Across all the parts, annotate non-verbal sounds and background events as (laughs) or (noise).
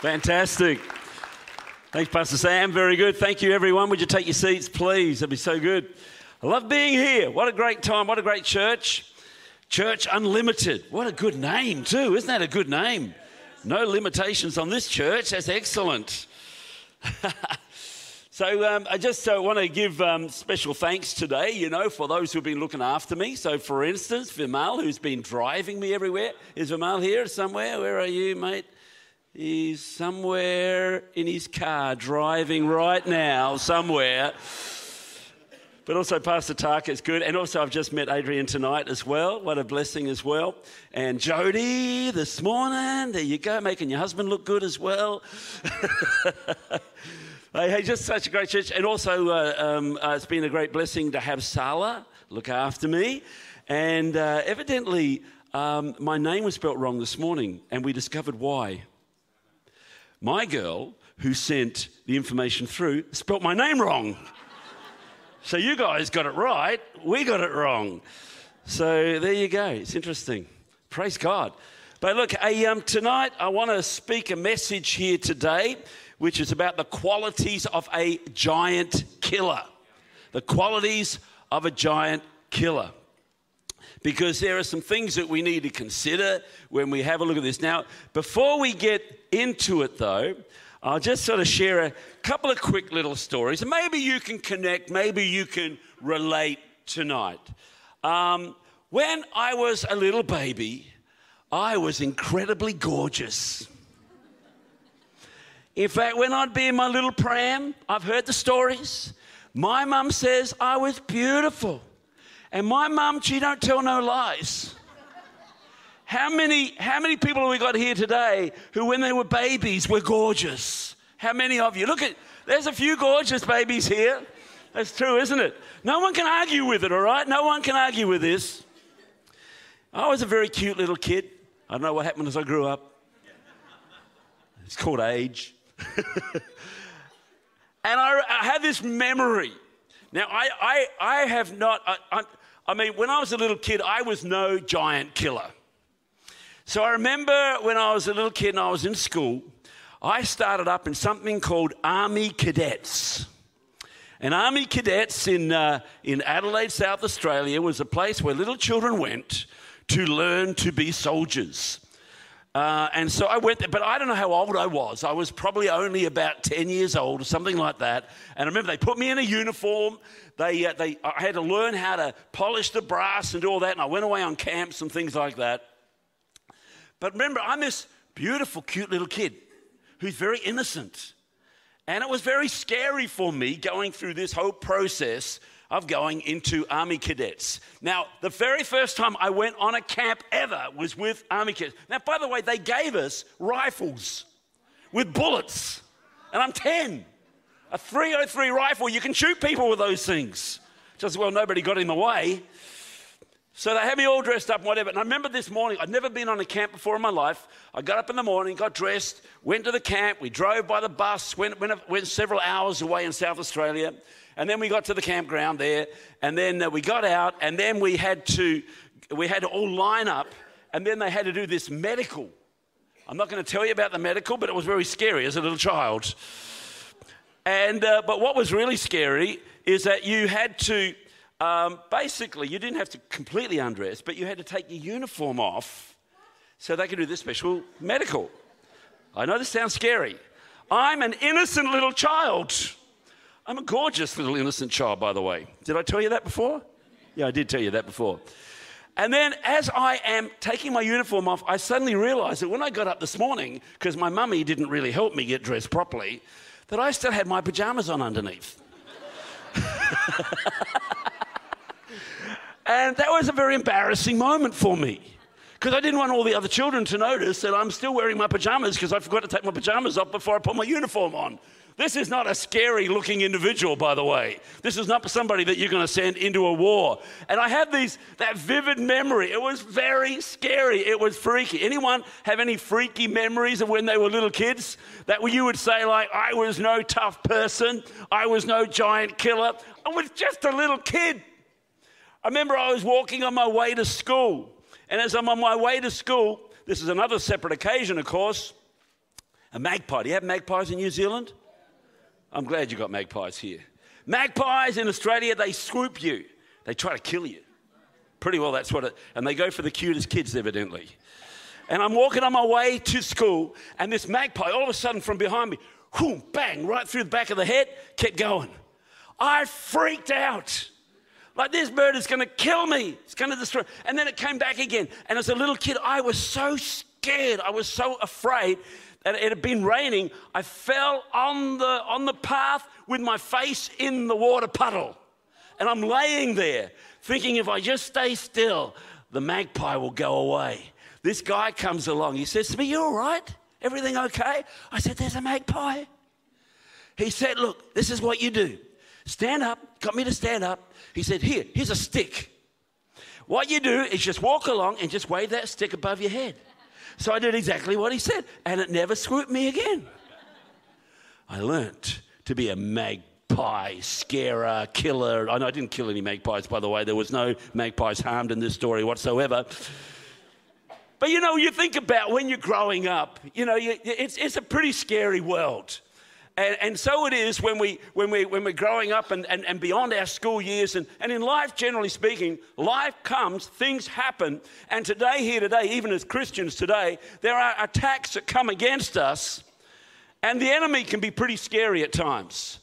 Fantastic. Thanks, Pastor Sam. Very good. Thank you, everyone. Would you take your seats, please? That'd be so good. I love being here. What a great time. What a great church. Church Unlimited. What a good name, too. Isn't that a good name? No limitations on this church. That's excellent. (laughs) so um, I just uh, want to give um, special thanks today, you know, for those who've been looking after me. So, for instance, Vimal, who's been driving me everywhere. Is Vimal here somewhere? Where are you, mate? He's somewhere in his car driving right now, somewhere. But also, Pastor Tark is good. And also, I've just met Adrian tonight as well. What a blessing as well. And Jody this morning. There you go, making your husband look good as well. (laughs) hey, just such a great church. And also, uh, um, uh, it's been a great blessing to have Sala look after me. And uh, evidently, um, my name was spelt wrong this morning, and we discovered why. My girl, who sent the information through, spelt my name wrong. so you guys got it right, we got it wrong. So there you go. It's interesting. Praise God. But look, um, tonight I want to speak a message here today, which is about the qualities of a giant killer. The qualities of a giant killer because there are some things that we need to consider when we have a look at this. Now, before we get into it, though, I'll just sort of share a couple of quick little stories, maybe you can connect, maybe you can relate tonight. Um, when I was a little baby, I was incredibly gorgeous. In fact, when I'd be in my little pram, I've heard the stories. My mum says I was beautiful. And my mum, she don't tell no lies. How many, how many people have we got here today who, when they were babies, were gorgeous? How many of you? Look at, there's a few gorgeous babies here. That's true, isn't it? No one can argue with it, all right? No one can argue with this. I was a very cute little kid. I don't know what happened as I grew up. It's called age. (laughs) and I, I have this memory. Now, I, I, I have not, I, I mean, when I was a little kid, I was no giant killer. So I remember when I was a little kid and I was in school, I started up in something called Army Cadets. And Army Cadets in, uh, in Adelaide, South Australia, was a place where little children went to learn to be soldiers. Uh, and so I went there, but I don't know how old I was. I was probably only about 10 years old or something like that. And I remember they put me in a uniform. They, uh, they, I had to learn how to polish the brass and do all that. And I went away on camps and things like that. But remember, I'm this beautiful, cute little kid who's very innocent. And it was very scary for me going through this whole process of going into Army cadets. Now, the very first time I went on a camp ever was with Army cadets. Now, by the way, they gave us rifles with bullets, and I'm 10. A 303 rifle, you can shoot people with those things. Just well, nobody got in the way. So they had me all dressed up and whatever. And I remember this morning, I'd never been on a camp before in my life. I got up in the morning, got dressed, went to the camp. We drove by the bus, went, went, went several hours away in South Australia. And then we got to the campground there, and then uh, we got out, and then we had to we had to all line up, and then they had to do this medical. I'm not going to tell you about the medical, but it was very scary as a little child. And uh, but what was really scary is that you had to um, basically you didn't have to completely undress, but you had to take your uniform off so they could do this special medical. I know this sounds scary. I'm an innocent little child. I'm a gorgeous little innocent child, by the way. Did I tell you that before? Yeah, I did tell you that before. And then, as I am taking my uniform off, I suddenly realized that when I got up this morning, because my mummy didn't really help me get dressed properly, that I still had my pajamas on underneath. (laughs) and that was a very embarrassing moment for me because I didn't want all the other children to notice that I'm still wearing my pajamas because I forgot to take my pajamas off before I put my uniform on. This is not a scary looking individual, by the way. This is not somebody that you're going to send into a war. And I had these, that vivid memory. It was very scary. It was freaky. Anyone have any freaky memories of when they were little kids? That you would say, like, I was no tough person. I was no giant killer. I was just a little kid. I remember I was walking on my way to school. And as I'm on my way to school, this is another separate occasion, of course, a magpie. Do you have magpies in New Zealand? I'm glad you got magpies here. Magpies in Australia, they swoop you, they try to kill you. Pretty well, that's what it, and they go for the cutest kids, evidently. And I'm walking on my way to school, and this magpie, all of a sudden from behind me, whoom, bang, right through the back of the head, kept going. I freaked out. Like this bird is going to kill me. It's going to destroy. And then it came back again. And as a little kid, I was so scared. I was so afraid that it had been raining. I fell on the, on the path with my face in the water puddle. And I'm laying there thinking if I just stay still, the magpie will go away. This guy comes along. He says to me, You all right? Everything okay? I said, There's a magpie. He said, Look, this is what you do. Stand up, got me to stand up. He said, Here, here's a stick. What you do is just walk along and just wave that stick above your head. So I did exactly what he said, and it never swooped me again. I learnt to be a magpie scarer, killer. I, know I didn't kill any magpies, by the way. There was no magpies harmed in this story whatsoever. But you know, you think about when you're growing up, you know, it's, it's a pretty scary world. And, and, so it is when, we, when, we, when we're growing up and, and, and beyond our school years. And, and in life, generally speaking, life comes, things happen. And today, here today, even as Christians today, there are attacks that come against us. And the enemy can be pretty scary at times.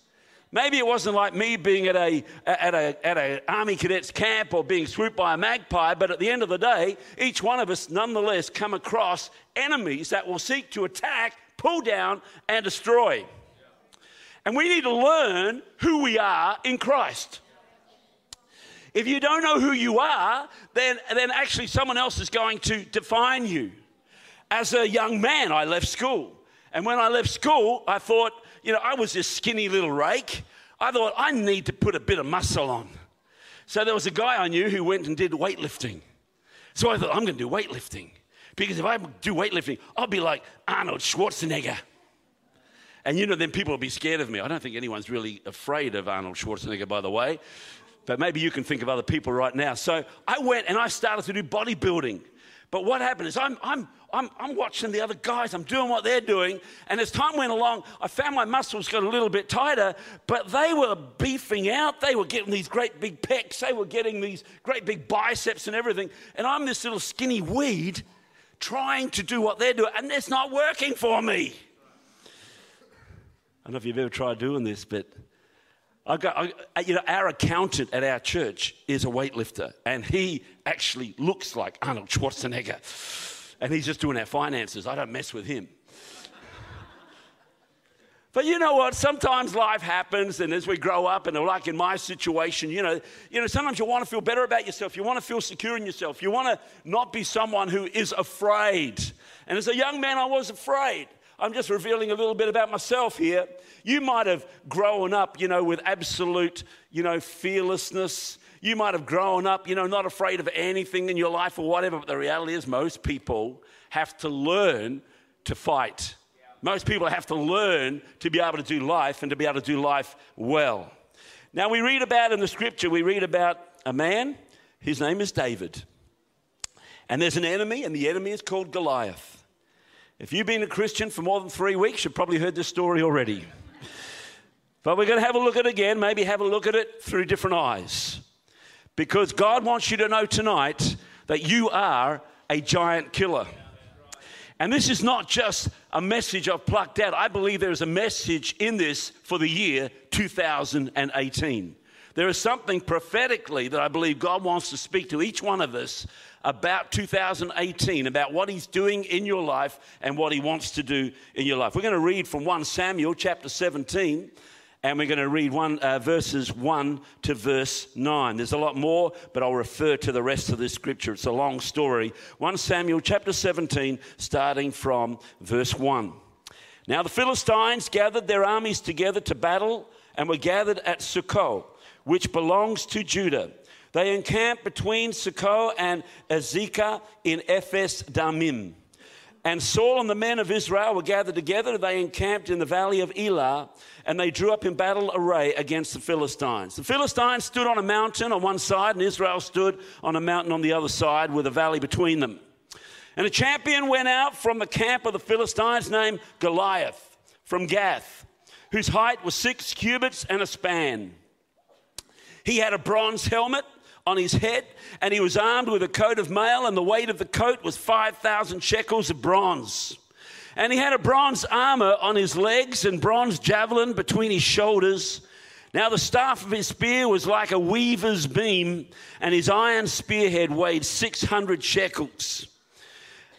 Maybe it wasn't like me being at a at a at a army cadets camp or being swooped by a magpie, but at the end of the day, each one of us nonetheless come across enemies that will seek to attack, pull down, and destroy. And we need to learn who we are in Christ. If you don't know who you are, then, then actually someone else is going to define you. As a young man, I left school. And when I left school, I thought, you know, I was this skinny little rake. I thought, I need to put a bit of muscle on. So there was a guy I knew who went and did weightlifting. So I thought, I'm going to do weightlifting. Because if I do weightlifting, I'll be like Arnold Schwarzenegger. And you know, then people will be scared of me. I don't think anyone's really afraid of Arnold Schwarzenegger, by the way. But maybe you can think of other people right now. So I went and I started to do bodybuilding. But what happened is I'm, I'm, I'm, I'm watching the other guys, I'm doing what they're doing. And as time went along, I found my muscles got a little bit tighter, but they were beefing out. They were getting these great big pecs, they were getting these great big biceps and everything. And I'm this little skinny weed trying to do what they're doing, and it's not working for me. I don't know if you've ever tried doing this, but I got, I, uh, you know, our accountant at our church is a weightlifter, and he actually looks like Arnold Schwarzenegger. And he's just doing our finances. I don't mess with him. But you know what? Sometimes life happens, and as we grow up, and like in my situation, you know, you know, sometimes you want to feel better about yourself. You want to feel secure in yourself. You want to not be someone who is afraid. And as a young man, I was afraid. I'm just revealing a little bit about myself here. You might have grown up, you know, with absolute, you know, fearlessness. You might have grown up, you know, not afraid of anything in your life or whatever. But the reality is, most people have to learn to fight. Most people have to learn to be able to do life and to be able to do life well. Now, we read about in the scripture, we read about a man, his name is David. And there's an enemy, and the enemy is called Goliath. If you've been a Christian for more than three weeks, you've probably heard this story already. But we're going to have a look at it again, maybe have a look at it through different eyes. Because God wants you to know tonight that you are a giant killer. And this is not just a message I've plucked out. I believe there is a message in this for the year 2018. There is something prophetically that I believe God wants to speak to each one of us about 2018, about what He's doing in your life and what He wants to do in your life. We're going to read from 1 Samuel chapter 17 and we're going to read one uh, verses 1 to verse 9 there's a lot more but i'll refer to the rest of this scripture. It's a long story. 1 samuel chapter 17 starting from verse 1 now the philistines gathered their armies together to battle and were gathered at Socoh which belongs to judah they encamped between Socoh and Azekah in Ephes Dammim. And Saul and the men of Israel were gathered together. They encamped in the valley of Elah, and they drew up in battle array against the Philistines. The Philistines stood on a mountain on one side, and Israel stood on a mountain on the other side with a valley between them. And a champion went out from the camp of the Philistines named Goliath from Gath, whose height was six cubits and a span. He had a bronze helmet on his head, and he was armed with a coat of mail, and the weight of the coat was 5,000 shekels of bronze. And he had a bronze armor on his legs and bronze javelin between his shoulders. Now, the staff of his spear was like a weaver's beam, and his iron spearhead weighed 600 shekels.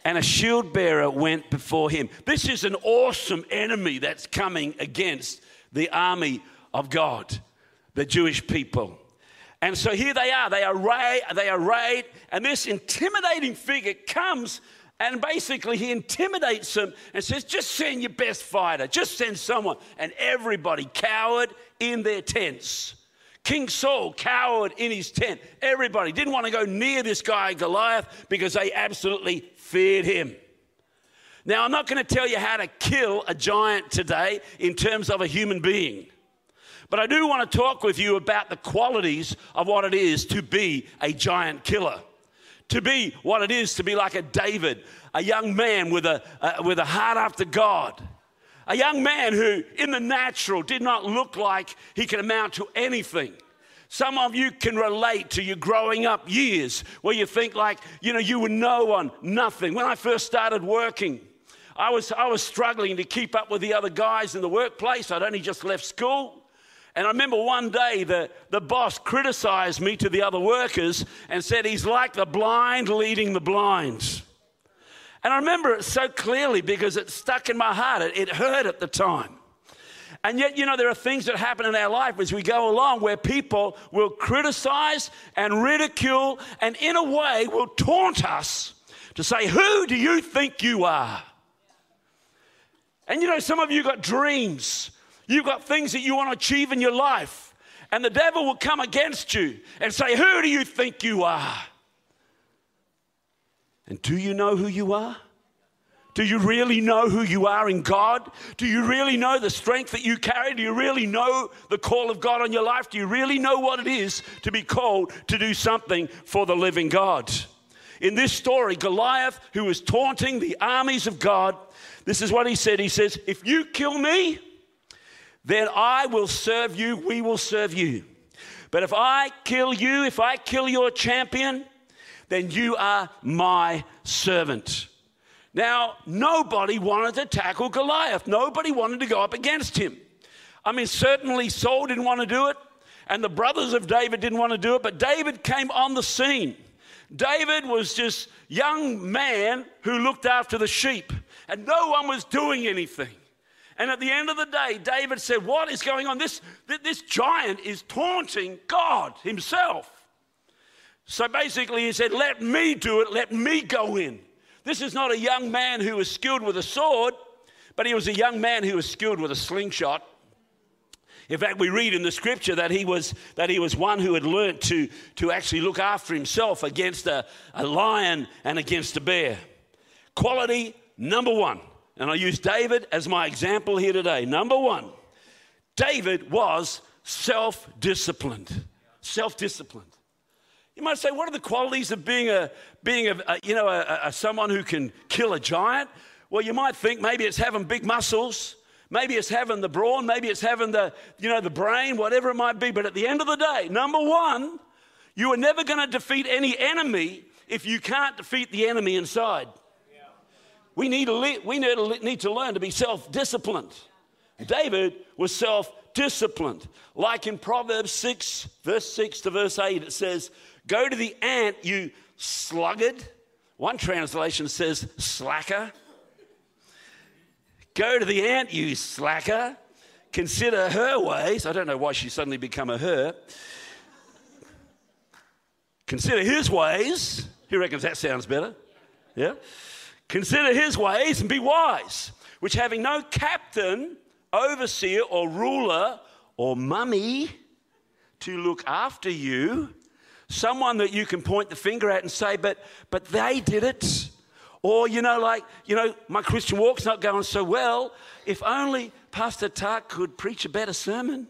And a shield bearer went before him. This is an awesome enemy that's coming against the army of God, the Jewish people. And so here they are. They array, they arrayed, and this intimidating figure comes and basically he intimidates them and says, just send your best fighter, just send someone. And everybody cowered in their tents. King Saul cowered in his tent. Everybody didn't want to go near this guy, Goliath, because they absolutely feared him. Now, I'm not going to tell you how to kill a giant today in terms of a human being. But I do want to talk with you about the qualities of what it is to be a giant killer. To be what it is to be like a David, a young man with a, uh, with a heart after God. A young man who, in the natural, did not look like he could amount to anything. Some of you can relate to your growing up years where you think like, you know, you were no one, nothing. When I first started working, I was, I was struggling to keep up with the other guys in the workplace. I'd only just left school. And I remember one day the, the boss criticized me to the other workers and said, He's like the blind leading the blind. And I remember it so clearly because it stuck in my heart. It, it hurt at the time. And yet, you know, there are things that happen in our life as we go along where people will criticize and ridicule and, in a way, will taunt us to say, Who do you think you are? And you know, some of you got dreams You've got things that you want to achieve in your life. And the devil will come against you and say, Who do you think you are? And do you know who you are? Do you really know who you are in God? Do you really know the strength that you carry? Do you really know the call of God on your life? Do you really know what it is to be called to do something for the living God? In this story, Goliath, who was taunting the armies of God, this is what he said. He says, If you kill me, then I will serve you, we will serve you. But if I kill you, if I kill your champion, then you are my servant. Now, nobody wanted to tackle Goliath. Nobody wanted to go up against him. I mean, certainly Saul didn't want to do it, and the brothers of David didn't want to do it, but David came on the scene. David was just young man who looked after the sheep, and no one was doing anything. And at the end of the day, David said, What is going on? This, this giant is taunting God himself. So basically, he said, Let me do it, let me go in. This is not a young man who was skilled with a sword, but he was a young man who was skilled with a slingshot. In fact, we read in the scripture that he was, that he was one who had learnt to, to actually look after himself against a, a lion and against a bear. Quality number one and I use David as my example here today. Number one, David was self disciplined. Self disciplined. You might say, what are the qualities of being a, being a, a you know, a, a, someone who can kill a giant? Well, you might think maybe it's having big muscles, maybe it's having the brawn, maybe it's having the, you know, the brain, whatever it might be. But at the end of the day, number one, you are never going to defeat any enemy if you can't defeat the enemy inside. We need to, le- we need to, learn to be self disciplined. David was self disciplined. Like in Proverbs 6, verse 6 to verse 8, it says, Go to the ant, you sluggard. One translation says, slacker. Go to the ant, you slacker. Consider her ways. I don't know why she suddenly become a her. Consider his ways. Who reckons that sounds better? Yeah? Consider his ways and be wise, which having no captain, overseer, or ruler, or mummy to look after you, someone that you can point the finger at and say, but, but they did it. Or, you know, like, you know, my Christian walk's not going so well. If only Pastor Tuck could preach a better sermon,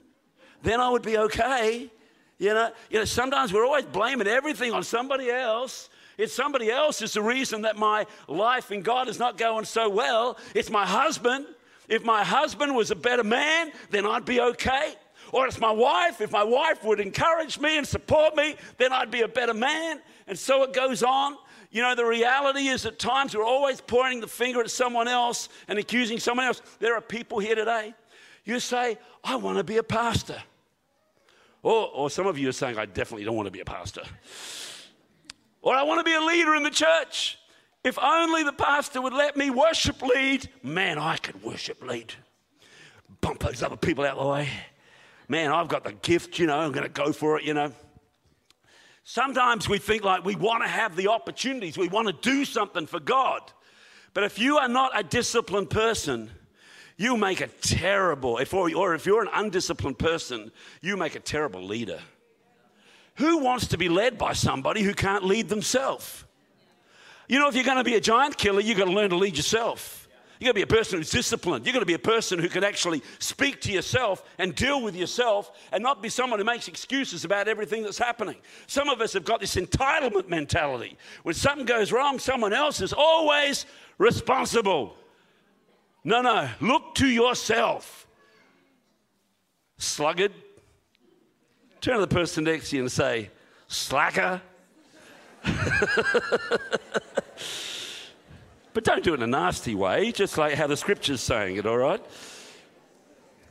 then I would be okay. You know, you know, sometimes we're always blaming everything on somebody else It's somebody else is the reason that my life in God is not going so well. It's my husband. If my husband was a better man, then I'd be okay. Or it's my wife. If my wife would encourage me and support me, then I'd be a better man. And so it goes on. You know, the reality is at times we're always pointing the finger at someone else and accusing someone else. There are people here today. You say, I want to be a pastor. Or, or some of you are saying, I definitely don't want to be a pastor. Or I want to be a leader in the church. If only the pastor would let me worship lead, man, I could worship lead. Bump those other people out of the way. Man, I've got the gift, you know, I'm going to go for it, you know. Sometimes we think like we want to have the opportunities, we want to do something for God. But if you are not a disciplined person, you make a terrible, or if you're an undisciplined person, you make a terrible leader. Who wants to be led by somebody who can't lead themselves? You know, if you're going to be a giant killer, you've got to learn to lead yourself. You've got to be a person who's disciplined. You've got to be a person who can actually speak to yourself and deal with yourself and not be someone who makes excuses about everything that's happening. Some of us have got this entitlement mentality. When something goes wrong, someone else is always responsible. No, no, look to yourself. Sluggard. Turn to the person next to you and say, slacker. (laughs) but don't do it in a nasty way, just like how the scripture's saying it, all right?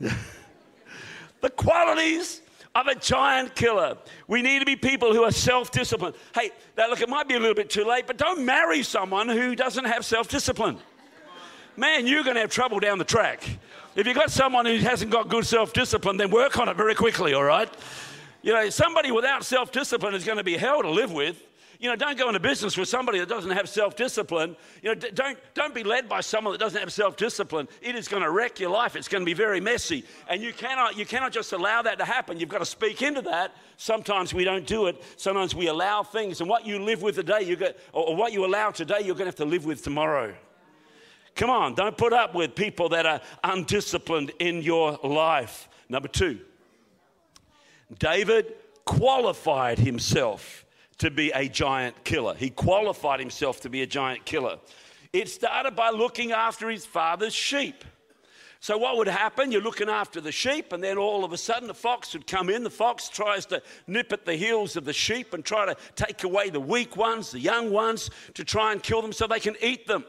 (laughs) the qualities of a giant killer. We need to be people who are self disciplined. Hey, now look, it might be a little bit too late, but don't marry someone who doesn't have self discipline man, you're going to have trouble down the track. If you've got someone who hasn't got good self discipline, then work on it very quickly, all right? You know, somebody without self discipline is going to be hell to live with. You know, don't go into business with somebody that doesn't have self discipline. You know, don't, don't be led by someone that doesn't have self discipline. It is going to wreck your life. It's going to be very messy. And you cannot, you cannot just allow that to happen. You've got to speak into that. Sometimes we don't do it. Sometimes we allow things. And what you live with today, you get, or what you allow today, you're going to have to live with tomorrow. Come on, don't put up with people that are undisciplined in your life. Number two, David qualified himself to be a giant killer. He qualified himself to be a giant killer. It started by looking after his father's sheep. So, what would happen? You're looking after the sheep, and then all of a sudden the fox would come in. The fox tries to nip at the heels of the sheep and try to take away the weak ones, the young ones, to try and kill them so they can eat them.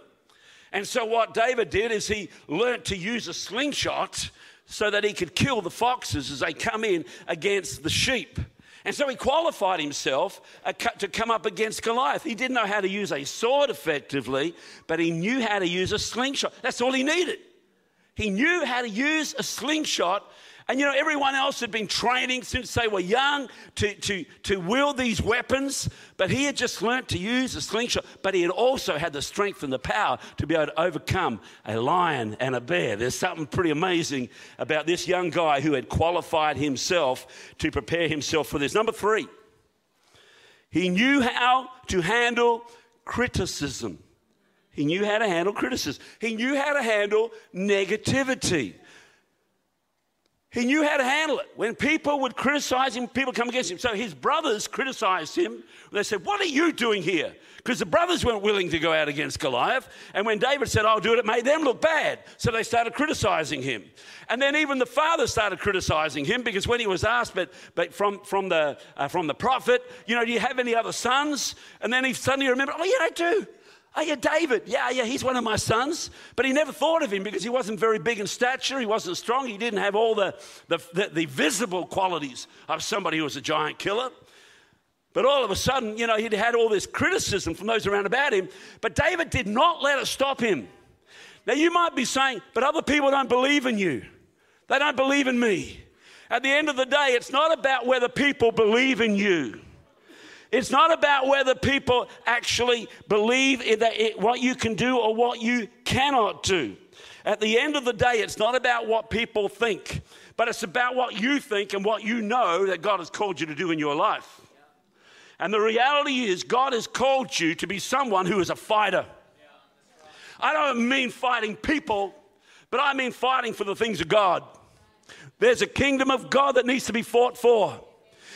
And so, what David did is he learnt to use a slingshot so that he could kill the foxes as they come in against the sheep. And so he qualified himself uh, to come up against Goliath. He didn't know how to use a sword effectively, but he knew how to use a slingshot. That's all he needed. He knew how to use a slingshot and you know, everyone else had been training since they were young to, to, to wield these weapons, but he had just learnt to use a slingshot, but he had also had the strength and the power to be able to overcome a lion and a bear. There's something pretty amazing about this young guy who had qualified himself to prepare himself for this. Number three, he knew how to handle criticism. He knew how to handle criticism. He knew how to handle negativity. He knew how to handle it. When people would criticize him, people come against him. So his brothers criticized him. They said, What are you doing here? Because the brothers weren't willing to go out against Goliath. And when David said, I'll do it, it made them look bad. So they started criticizing him. And then even the father started criticizing him because when he was asked, but, but from, from, the, uh, from the prophet, you know, do you have any other sons? And then he suddenly remembered, Oh, yeah, I do. Oh, yeah, David. Yeah, yeah, he's one of my sons. But he never thought of him because he wasn't very big in stature. He wasn't strong. He didn't have all the, the, the, the visible qualities of somebody who was a giant killer. But all of a sudden, you know, he'd had all this criticism from those around about him. But David did not let it stop him. Now, you might be saying, but other people don't believe in you, they don't believe in me. At the end of the day, it's not about whether people believe in you. It's not about whether people actually believe that it, what you can do or what you cannot do. At the end of the day, it's not about what people think, but it's about what you think and what you know that God has called you to do in your life. And the reality is, God has called you to be someone who is a fighter. I don't mean fighting people, but I mean fighting for the things of God. There's a kingdom of God that needs to be fought for.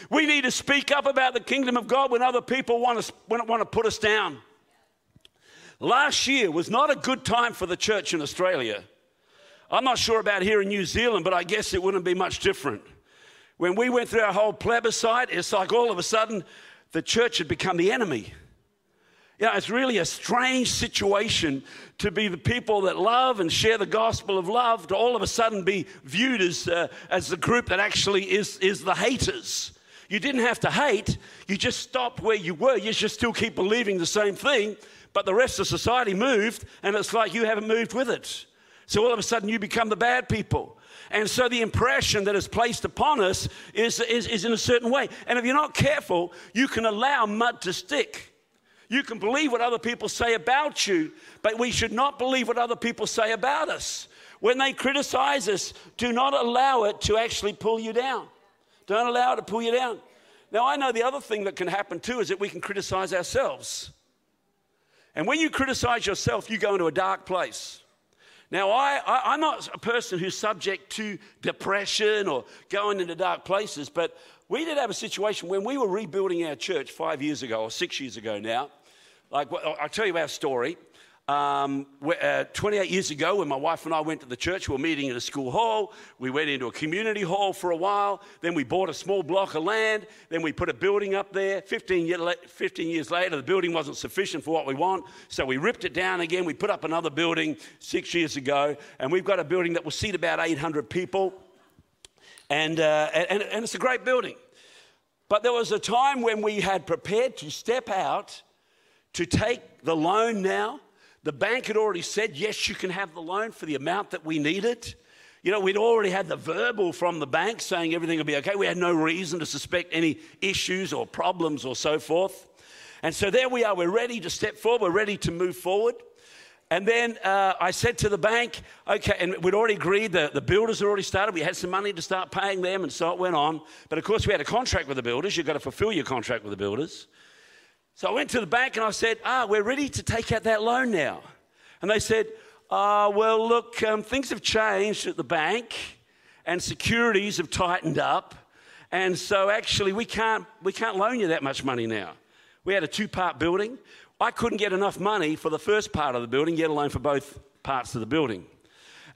We need to speak up about the kingdom of God when other people want to, want to put us down. Last year was not a good time for the church in Australia. I'm not sure about here in New Zealand, but I guess it wouldn't be much different. When we went through our whole plebiscite, it's like all of a sudden the church had become the enemy. You know, it's really a strange situation to be the people that love and share the gospel of love, to all of a sudden be viewed as, uh, as the group that actually is, is the haters. You didn't have to hate, you just stopped where you were. You just still keep believing the same thing, but the rest of society moved, and it's like you haven't moved with it. So all of a sudden you become the bad people. And so the impression that is placed upon us is, is, is in a certain way. And if you're not careful, you can allow mud to stick. You can believe what other people say about you, but we should not believe what other people say about us. When they criticize us, do not allow it to actually pull you down. Don't allow it to pull you down. Now, I know the other thing that can happen too is that we can criticize ourselves. And when you criticize yourself, you go into a dark place. Now, I, I, am not a person who's subject to depression or going into dark places, but we did have a situation when we were rebuilding our church five years ago, or six years ago now. Like, I'll tell you our story. Um, uh, 28 years ago, when my wife and I went to the church, we were meeting in a school hall. We went into a community hall for a while. Then we bought a small block of land. Then we put a building up there. 15, year, 15 years later, the building wasn't sufficient for what we want. So we ripped it down again. We put up another building six years ago. And we've got a building that will seat about 800 people. And, uh, and, and it's a great building. But there was a time when we had prepared to step out to take the loan now the bank had already said, yes, you can have the loan for the amount that we needed. You know, we'd already had the verbal from the bank saying everything would be okay. We had no reason to suspect any issues or problems or so forth. And so there we are. We're ready to step forward. We're ready to move forward. And then uh, I said to the bank, okay, and we'd already agreed, that the builders had already started. We had some money to start paying them, and so it went on. But of course, we had a contract with the builders. You've got to fulfill your contract with the builders. So I went to the bank and I said, Ah, we're ready to take out that loan now. And they said, uh, Well, look, um, things have changed at the bank and securities have tightened up. And so actually, we can't, we can't loan you that much money now. We had a two part building. I couldn't get enough money for the first part of the building, yet alone for both parts of the building.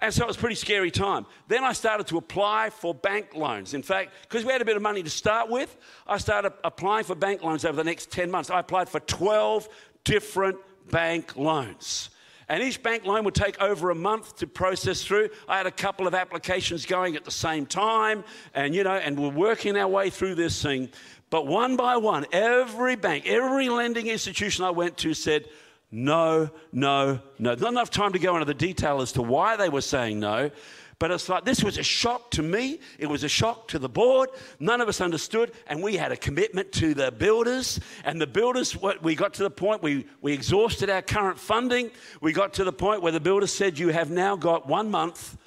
And so it was a pretty scary time. Then I started to apply for bank loans. In fact, because we had a bit of money to start with, I started applying for bank loans over the next 10 months. I applied for 12 different bank loans. And each bank loan would take over a month to process through. I had a couple of applications going at the same time, and you know, and we're working our way through this thing. But one by one, every bank, every lending institution I went to said, no, no, no. Not enough time to go into the detail as to why they were saying no. But it's like this was a shock to me. It was a shock to the board. None of us understood. And we had a commitment to the builders. And the builders, we got to the point, we, we exhausted our current funding. We got to the point where the builders said, You have now got one month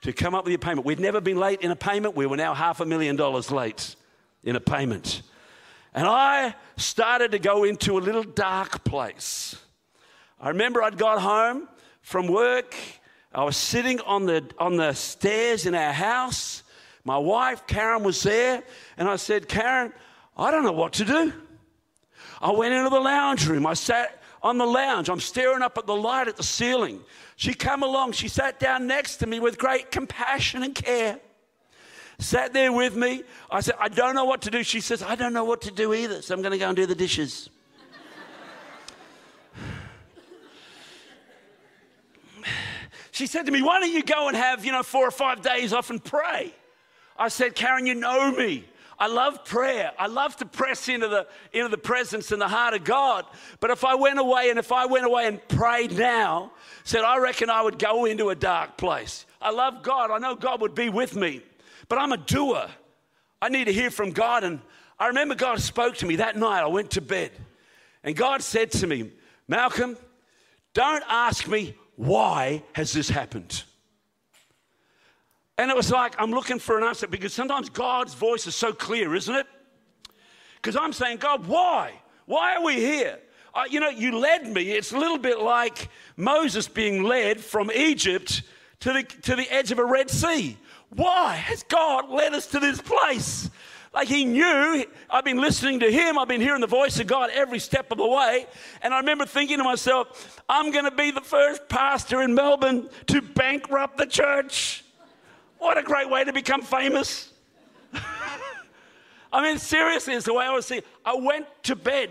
to come up with your payment. We'd never been late in a payment. We were now half a million dollars late in a payment. And I started to go into a little dark place. I remember I'd got home from work. I was sitting on the, on the stairs in our house. My wife, Karen, was there. And I said, Karen, I don't know what to do. I went into the lounge room. I sat on the lounge. I'm staring up at the light at the ceiling. She came along. She sat down next to me with great compassion and care. Sat there with me. I said, I don't know what to do. She says, I don't know what to do either. So I'm going to go and do the dishes. She said to me, Why don't you go and have, you know, four or five days off and pray? I said, Karen, you know me. I love prayer. I love to press into the, into the presence and the heart of God. But if I went away and if I went away and prayed now, said, I reckon I would go into a dark place. I love God. I know God would be with me. But I'm a doer. I need to hear from God. And I remember God spoke to me that night. I went to bed. And God said to me, Malcolm, don't ask me why has this happened? And it was like, I'm looking for an answer because sometimes God's voice is so clear, isn't it? Because I'm saying, God, why? Why are we here? Uh, you know, you led me. It's a little bit like Moses being led from Egypt to the, to the edge of a Red Sea. Why has God led us to this place? Like he knew, I've been listening to him, I've been hearing the voice of God every step of the way. And I remember thinking to myself, I'm going to be the first pastor in Melbourne to bankrupt the church. What a great way to become famous. (laughs) I mean, seriously, it's the way I was seeing. I went to bed.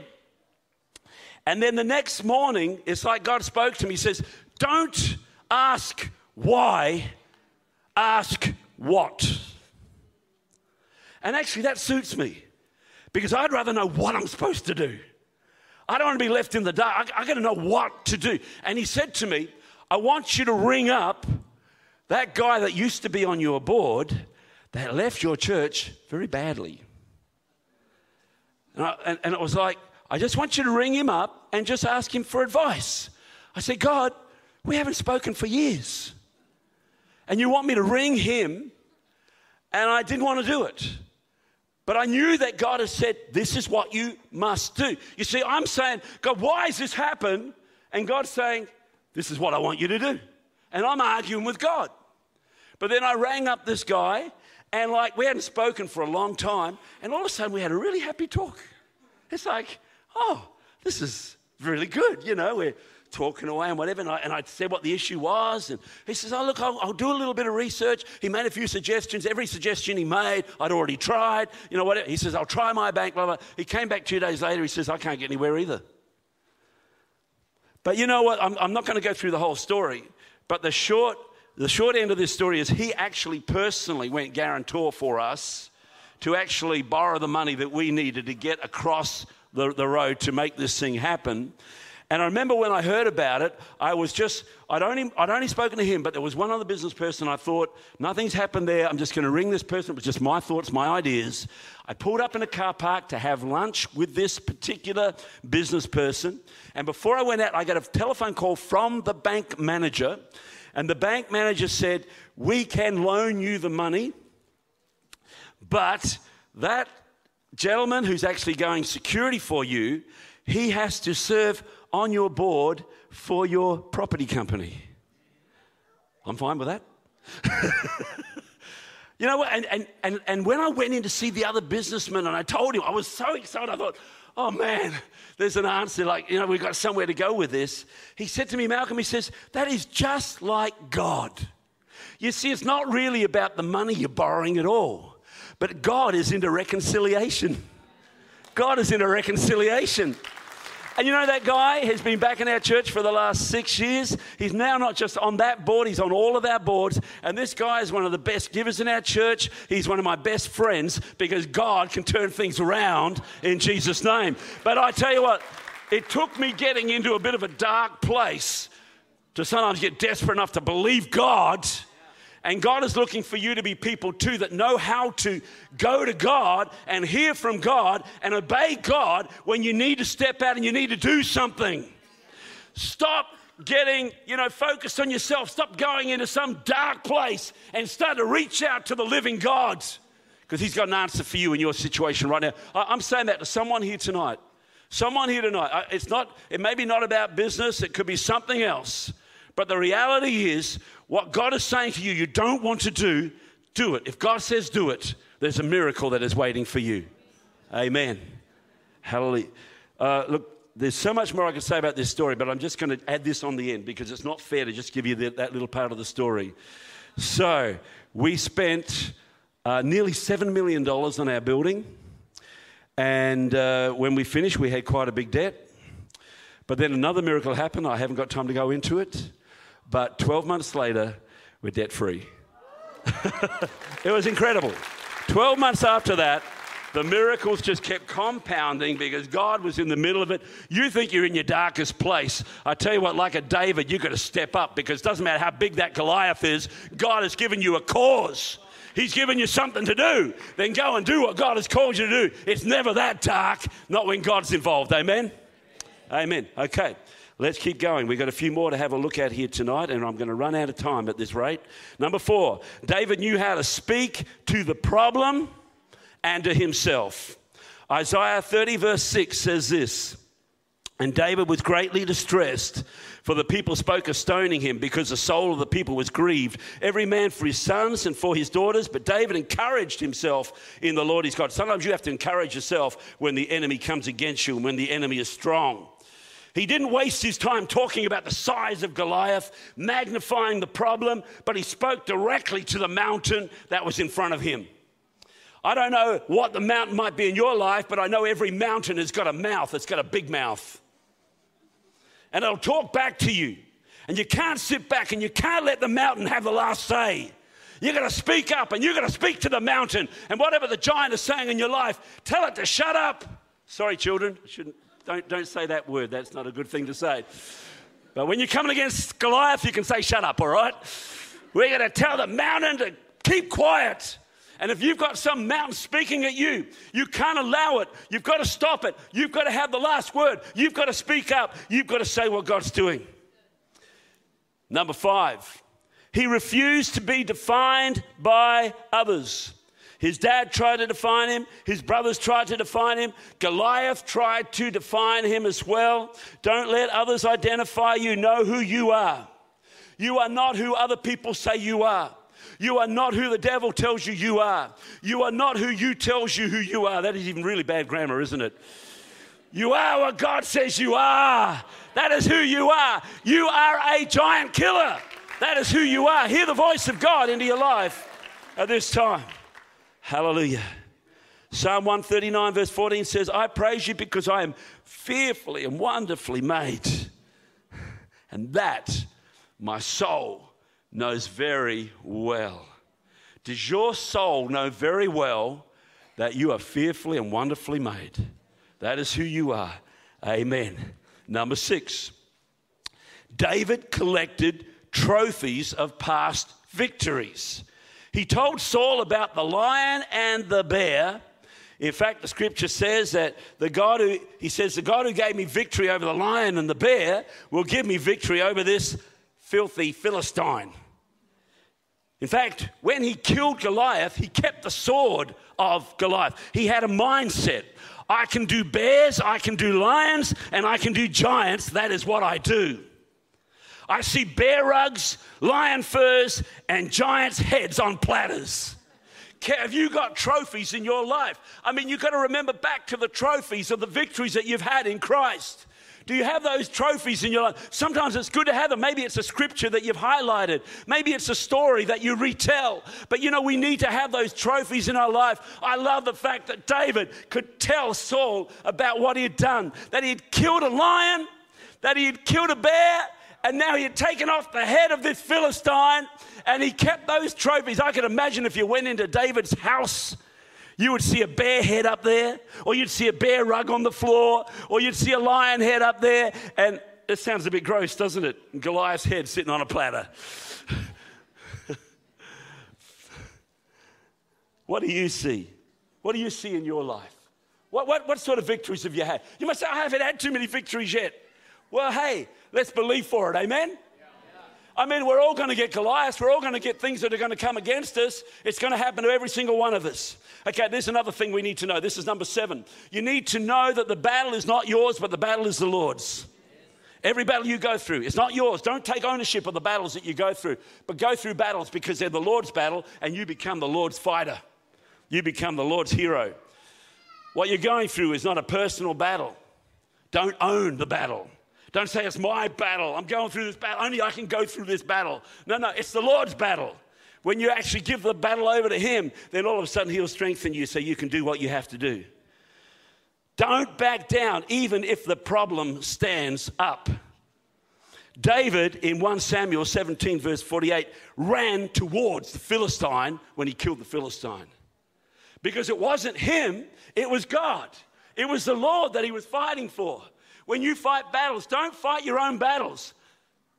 And then the next morning, it's like God spoke to me. He says, Don't ask why, ask what. And actually, that suits me because I'd rather know what I'm supposed to do. I don't want to be left in the dark. I, I got to know what to do. And he said to me, I want you to ring up that guy that used to be on your board that left your church very badly. And, I, and, and it was like, I just want you to ring him up and just ask him for advice. I said, God, we haven't spoken for years. And you want me to ring him, and I didn't want to do it. But I knew that God has said, This is what you must do. You see, I'm saying, God, why has this happened? And God's saying, This is what I want you to do. And I'm arguing with God. But then I rang up this guy, and like we hadn't spoken for a long time, and all of a sudden we had a really happy talk. It's like, oh, this is really good. You know, we're talking away and whatever. And I, and I said what the issue was. And he says, Oh, look, I'll, I'll, do a little bit of research. He made a few suggestions. Every suggestion he made, I'd already tried. You know, whatever. He says, I'll try my bank, blah, blah. He came back two days later. He says, I can't get anywhere either. But you know what? I'm, I'm not going to go through the whole story. But the short, the short end of this story is he actually personally went guarantor for us to actually borrow the money that we needed to get across the, the road to make this thing happen. And I remember when I heard about it, I was just, I'd only, I'd only spoken to him, but there was one other business person. I thought, nothing's happened there. I'm just going to ring this person. It was just my thoughts, my ideas. I pulled up in a car park to have lunch with this particular business person. And before I went out, I got a telephone call from the bank manager. And the bank manager said, We can loan you the money, but that gentleman who's actually going security for you, he has to serve on your board for your property company. I'm fine with that. (laughs) you know what? And, and, and, and when I went in to see the other businessman and I told him, I was so excited. I thought, oh man, there's an answer. Like, you know, we've got somewhere to go with this. He said to me, Malcolm, he says, that is just like God. You see, it's not really about the money you're borrowing at all, but God is into reconciliation. God is into reconciliation. And you know that guy has been back in our church for the last six years. He's now not just on that board, he's on all of our boards. And this guy is one of the best givers in our church. He's one of my best friends because God can turn things around in Jesus' name. But I tell you what, it took me getting into a bit of a dark place to sometimes get desperate enough to believe God and God is looking for you to be people too that know how to go to God and hear from God and obey God when you need to step out and you need to do something. Stop getting, you know, focused on yourself. Stop going into some dark place and start to reach out to the living God because He's got an answer for you in your situation right now. I'm saying that to someone here tonight. Someone here tonight. It's not, it may be not about business, it could be something else. But the reality is, what God is saying to you, you don't want to do, do it. If God says do it, there's a miracle that is waiting for you. Amen. Hallelujah. Uh, look, there's so much more I could say about this story, but I'm just going to add this on the end because it's not fair to just give you the, that little part of the story. So, we spent uh, nearly $7 million on our building. And uh, when we finished, we had quite a big debt. But then another miracle happened. I haven't got time to go into it. But 12 months later, we're debt free. (laughs) it was incredible. 12 months after that, the miracles just kept compounding because God was in the middle of it. You think you're in your darkest place. I tell you what, like a David, you've got to step up because it doesn't matter how big that Goliath is, God has given you a cause. He's given you something to do. Then go and do what God has called you to do. It's never that dark, not when God's involved. Amen? Amen. Okay. Let's keep going. We've got a few more to have a look at here tonight, and I'm going to run out of time at this rate. Number four, David knew how to speak to the problem and to himself. Isaiah 30, verse 6 says this And David was greatly distressed, for the people spoke of stoning him, because the soul of the people was grieved, every man for his sons and for his daughters. But David encouraged himself in the Lord his God. Sometimes you have to encourage yourself when the enemy comes against you and when the enemy is strong. He didn't waste his time talking about the size of Goliath, magnifying the problem, but he spoke directly to the mountain that was in front of him. I don't know what the mountain might be in your life, but I know every mountain has got a mouth, it's got a big mouth and it'll talk back to you. And you can't sit back and you can't let the mountain have the last say. You've got to speak up and you've got to speak to the mountain. And whatever the giant is saying in your life, tell it to shut up. Sorry, children, I shouldn't, don't, don't say that word. That's not a good thing to say. But when you're coming against Goliath, you can say, shut up, all right? We're going to tell the mountain to keep quiet. And if you've got some mountain speaking at you, you can't allow it. You've got to stop it. You've got to have the last word. You've got to speak up. You've got to say what God's doing. Number five, he refused to be defined by others. His dad tried to define him. His brothers tried to define him. Goliath tried to define him as well. Don't let others identify you. Know who you are. You are not who other people say you are. You are not who the devil tells you you are. You are not who you tells you who you are. That is even really bad grammar, isn't it? You are what God says you are. That is who you are. You are a giant killer. That is who you are. Hear the voice of God into your life at this time. Hallelujah. Psalm 139, verse 14 says, I praise you because I am fearfully and wonderfully made. And that my soul knows very well. Does your soul know very well that you are fearfully and wonderfully made? That is who you are. Amen. Number six, David collected trophies of past victories. He told Saul about the lion and the bear. In fact, the scripture says that the God who, he says, the God who gave me victory over the lion and the bear will give me victory over this filthy Philistine. In fact, when he killed Goliath, he kept the sword of Goliath. He had a mindset I can do bears, I can do lions, and I can do giants. That is what I do. I see bear rugs, lion furs, and giants' heads on platters. Have you got trophies in your life? I mean, you've got to remember back to the trophies of the victories that you've had in Christ. Do you have those trophies in your life? Sometimes it's good to have them. Maybe it's a scripture that you've highlighted. Maybe it's a story that you retell. But you know, we need to have those trophies in our life. I love the fact that David could tell Saul about what he had done that he had killed a lion, that he had killed a bear, and now he had taken off the head of this Philistine, and he kept those trophies. I can imagine if you went into David's house you would see a bear head up there, or you'd see a bear rug on the floor, or you'd see a lion head up there. And it sounds a bit gross, doesn't it? Goliath's head sitting on a platter. (laughs) what do you see? What do you see in your life? What, what, what sort of victories have you had? You must say, I haven't had too many victories yet. Well, hey, let's believe for it. Amen? I mean, we're all going to get Goliath. We're all going to get things that are going to come against us. It's going to happen to every single one of us. Okay, there's another thing we need to know. This is number seven. You need to know that the battle is not yours, but the battle is the Lord's. Every battle you go through, it's not yours. Don't take ownership of the battles that you go through, but go through battles because they're the Lord's battle and you become the Lord's fighter. You become the Lord's hero. What you're going through is not a personal battle. Don't own the battle. Don't say it's my battle. I'm going through this battle. Only I can go through this battle. No, no, it's the Lord's battle. When you actually give the battle over to Him, then all of a sudden He'll strengthen you so you can do what you have to do. Don't back down, even if the problem stands up. David in 1 Samuel 17, verse 48, ran towards the Philistine when he killed the Philistine. Because it wasn't him, it was God. It was the Lord that he was fighting for. When you fight battles, don't fight your own battles.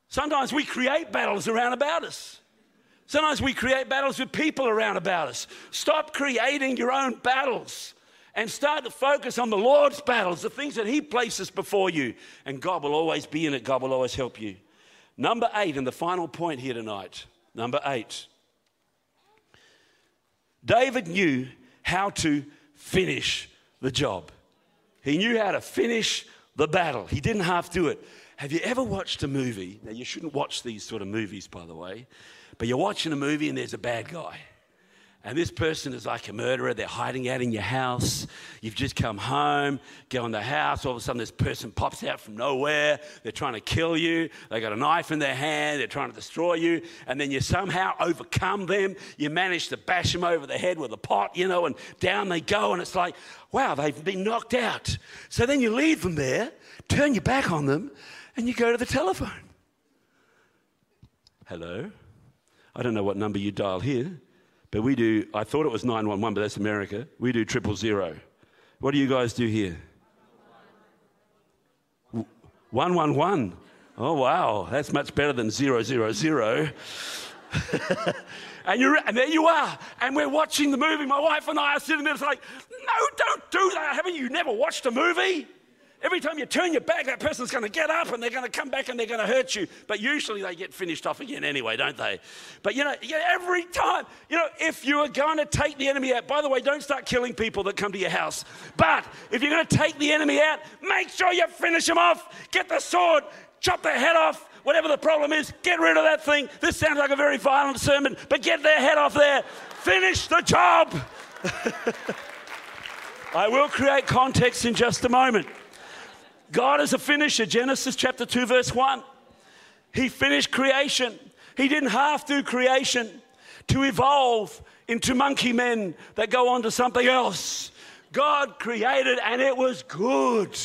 Sometimes we create battles around about us. Sometimes we create battles with people around about us. Stop creating your own battles and start to focus on the Lord's battles, the things that He places before you. And God will always be in it, God will always help you. Number eight, and the final point here tonight. Number eight. David knew how to finish the job. He knew how to finish the battle. He didn't half do it. Have you ever watched a movie? Now, you shouldn't watch these sort of movies, by the way, but you're watching a movie and there's a bad guy. And this person is like a murderer. They're hiding out in your house. You've just come home, go in the house. All of a sudden, this person pops out from nowhere. They're trying to kill you. They got a knife in their hand. They're trying to destroy you. And then you somehow overcome them. You manage to bash them over the head with a pot, you know, and down they go. And it's like, wow, they've been knocked out. So then you leave them there, turn your back on them, and you go to the telephone. Hello? I don't know what number you dial here. But we do, I thought it was 911, but that's America. We do triple zero. What do you guys do here? 111. Oh, wow. That's much better than 000. (laughs) and, you're, and there you are. And we're watching the movie. My wife and I are sitting there. It's like, no, don't do that. Haven't you never watched a movie? Every time you turn your back, that person's going to get up and they're going to come back and they're going to hurt you. But usually they get finished off again anyway, don't they? But you know, every time, you know, if you are going to take the enemy out, by the way, don't start killing people that come to your house. But if you're going to take the enemy out, make sure you finish them off. Get the sword, chop their head off, whatever the problem is, get rid of that thing. This sounds like a very violent sermon, but get their head off there. Finish the job. (laughs) I will create context in just a moment. God is a finisher. Genesis chapter 2, verse 1. He finished creation. He didn't half do creation to evolve into monkey men that go on to something else. God created and it was good.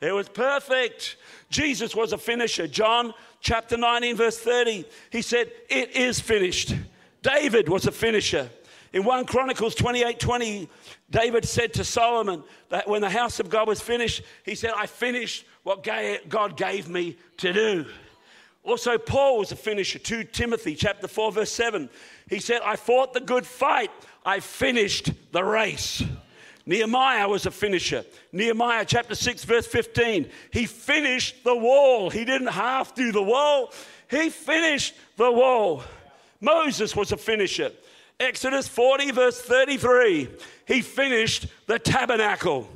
It was perfect. Jesus was a finisher. John chapter 19, verse 30, he said, It is finished. David was a finisher. In 1 Chronicles 28 20, David said to Solomon that when the house of God was finished, he said, I finished what God gave me to do. Also, Paul was a finisher. 2 Timothy chapter 4, verse 7. He said, I fought the good fight, I finished the race. Nehemiah was a finisher. Nehemiah chapter 6, verse 15. He finished the wall. He didn't half do the wall, he finished the wall. Moses was a finisher. Exodus 40, verse 33, he finished the tabernacle.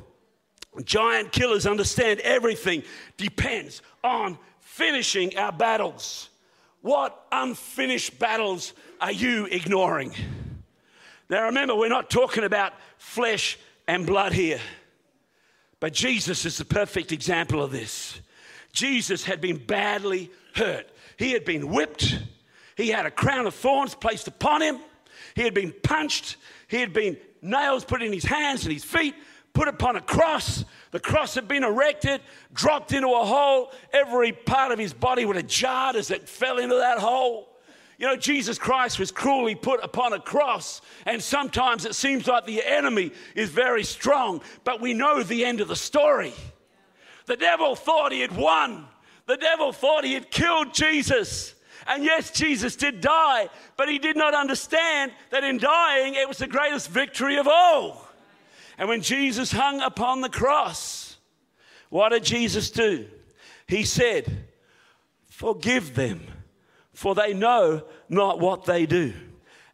Giant killers understand everything depends on finishing our battles. What unfinished battles are you ignoring? Now, remember, we're not talking about flesh and blood here, but Jesus is the perfect example of this. Jesus had been badly hurt, he had been whipped, he had a crown of thorns placed upon him. He had been punched. He had been nails put in his hands and his feet, put upon a cross. The cross had been erected, dropped into a hole. Every part of his body would have jarred as it fell into that hole. You know, Jesus Christ was cruelly put upon a cross, and sometimes it seems like the enemy is very strong, but we know the end of the story. The devil thought he had won, the devil thought he had killed Jesus. And yes, Jesus did die, but he did not understand that in dying, it was the greatest victory of all. And when Jesus hung upon the cross, what did Jesus do? He said, Forgive them, for they know not what they do.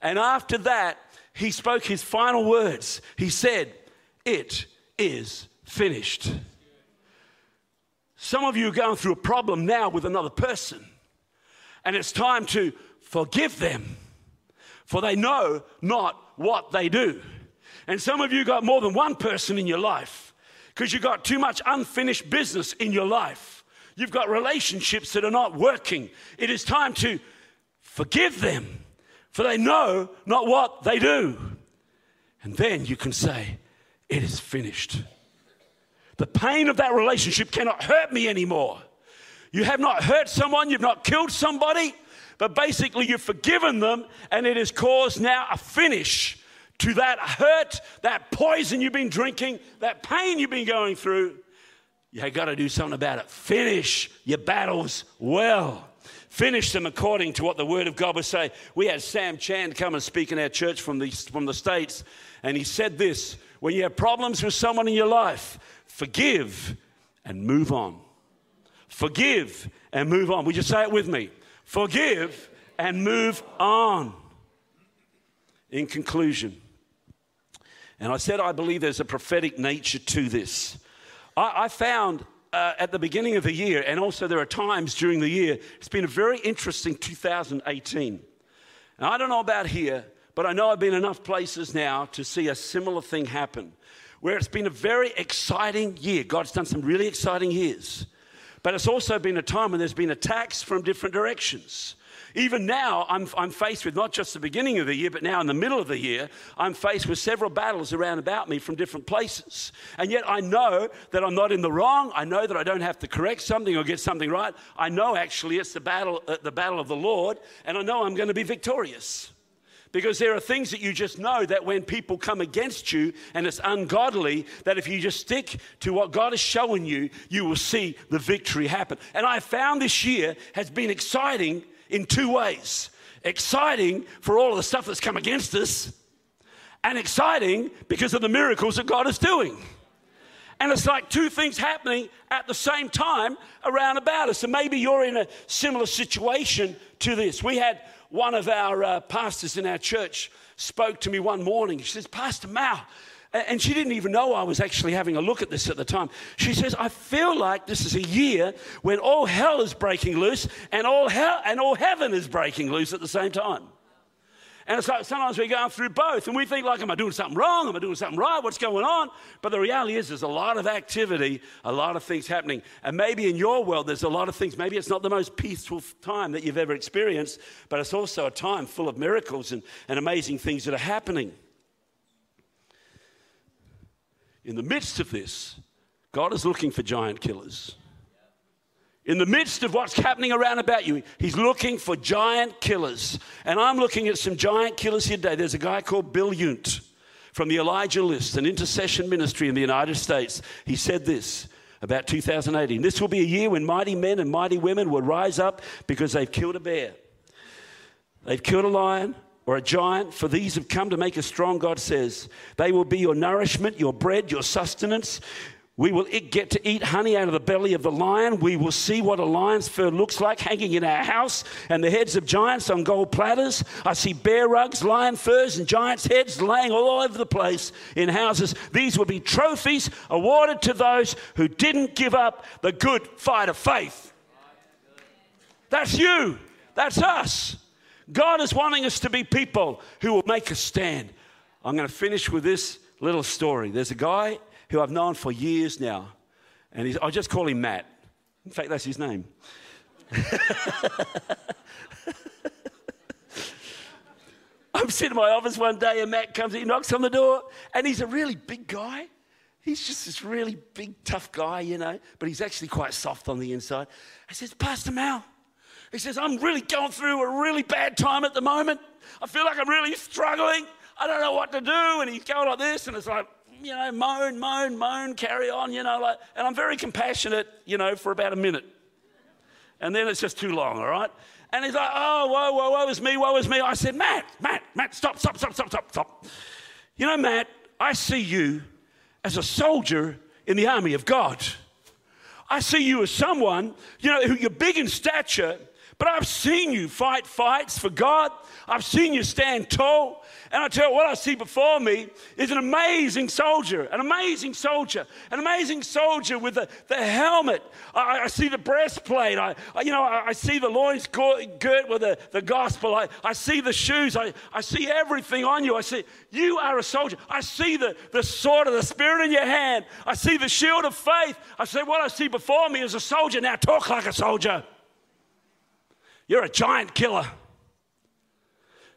And after that, he spoke his final words. He said, It is finished. Some of you are going through a problem now with another person. And it's time to forgive them, for they know not what they do. And some of you got more than one person in your life because you got too much unfinished business in your life. You've got relationships that are not working. It is time to forgive them, for they know not what they do. And then you can say, It is finished. The pain of that relationship cannot hurt me anymore. You have not hurt someone, you've not killed somebody, but basically you've forgiven them, and it has caused now a finish to that hurt, that poison you've been drinking, that pain you've been going through. You've got to do something about it. Finish your battles well. Finish them according to what the Word of God would say. We had Sam Chan come and speak in our church from the, from the States, and he said this when you have problems with someone in your life, forgive and move on. Forgive and move on. Would you say it with me? Forgive and move on. In conclusion, and I said I believe there's a prophetic nature to this. I, I found uh, at the beginning of the year, and also there are times during the year, it's been a very interesting 2018. Now, I don't know about here, but I know I've been enough places now to see a similar thing happen where it's been a very exciting year. God's done some really exciting years. But it's also been a time when there's been attacks from different directions. Even now, I'm, I'm faced with not just the beginning of the year, but now in the middle of the year, I'm faced with several battles around about me from different places. And yet I know that I'm not in the wrong. I know that I don't have to correct something or get something right. I know actually it's the battle, uh, the battle of the Lord, and I know I'm going to be victorious. Because there are things that you just know that when people come against you and it's ungodly, that if you just stick to what God is showing you, you will see the victory happen. And I found this year has been exciting in two ways exciting for all of the stuff that's come against us, and exciting because of the miracles that God is doing. And it's like two things happening at the same time around about us. And maybe you're in a similar situation to this. We had one of our uh, pastors in our church spoke to me one morning. She says, Pastor Mal, and she didn't even know I was actually having a look at this at the time. She says, I feel like this is a year when all hell is breaking loose and all hell and all heaven is breaking loose at the same time. And like sometimes we're going through both and we think like, am I doing something wrong? Am I doing something right? What's going on? But the reality is there's a lot of activity, a lot of things happening. And maybe in your world there's a lot of things. Maybe it's not the most peaceful time that you've ever experienced, but it's also a time full of miracles and, and amazing things that are happening. In the midst of this, God is looking for giant killers. In the midst of what's happening around about you, He's looking for giant killers. And I'm looking at some giant killers here today. There's a guy called Bill Yount from the Elijah List, an intercession ministry in the United States. He said this about 2018 This will be a year when mighty men and mighty women will rise up because they've killed a bear, they've killed a lion, or a giant, for these have come to make us strong, God says. They will be your nourishment, your bread, your sustenance. We will get to eat honey out of the belly of the lion. We will see what a lion's fur looks like hanging in our house and the heads of giants on gold platters. I see bear rugs, lion furs, and giants' heads laying all over the place in houses. These will be trophies awarded to those who didn't give up the good fight of faith. That's you. That's us. God is wanting us to be people who will make a stand. I'm going to finish with this little story. There's a guy who I've known for years now, and I'll just call him Matt. In fact, that's his name. (laughs) I'm sitting in my office one day, and Matt comes, he knocks on the door, and he's a really big guy. He's just this really big, tough guy, you know, but he's actually quite soft on the inside. He says, Pastor Mal, he says, I'm really going through a really bad time at the moment. I feel like I'm really struggling. I don't know what to do. And he's going like this, and it's like, you know, moan, moan, moan, carry on, you know, like, and I'm very compassionate, you know, for about a minute. And then it's just too long, all right? And he's like, oh, whoa, whoa, woe is me, woe is me. I said, Matt, Matt, Matt, stop, stop, stop, stop, stop, stop. You know, Matt, I see you as a soldier in the army of God. I see you as someone, you know, who you're big in stature, but I've seen you fight fights for God. I've seen you stand tall. And I tell you what I see before me is an amazing soldier, an amazing soldier, an amazing soldier with the, the helmet. I, I see the breastplate. I, I you know, I, I, see the loins girt with the, the gospel. I, I see the shoes. I, I see everything on you. I see you are a soldier. I see the, the sword of the Spirit in your hand. I see the shield of faith. I say, what I see before me is a soldier. Now talk like a soldier. You're a giant killer.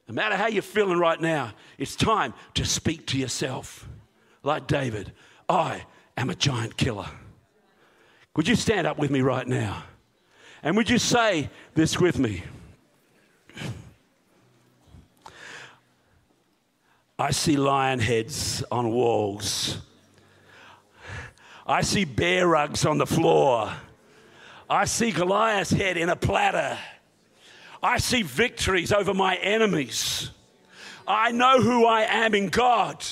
No matter how you're feeling right now, it's time to speak to yourself. Like David, I am a giant killer. Would you stand up with me right now? And would you say this with me? I see lion heads on walls. I see bear rugs on the floor. I see Goliath's head in a platter. I see victories over my enemies. I know who I am in God.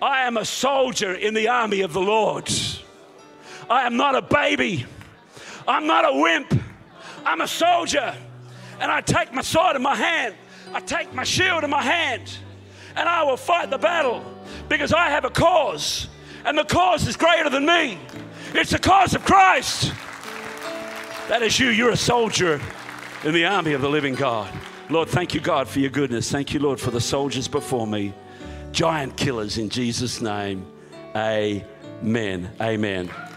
I am a soldier in the army of the Lord. I am not a baby. I'm not a wimp. I'm a soldier. And I take my sword in my hand. I take my shield in my hand. And I will fight the battle because I have a cause. And the cause is greater than me. It's the cause of Christ. That is you. You're a soldier in the army of the living God. Lord, thank you, God, for your goodness. Thank you, Lord, for the soldiers before me. Giant killers in Jesus' name. Amen. Amen.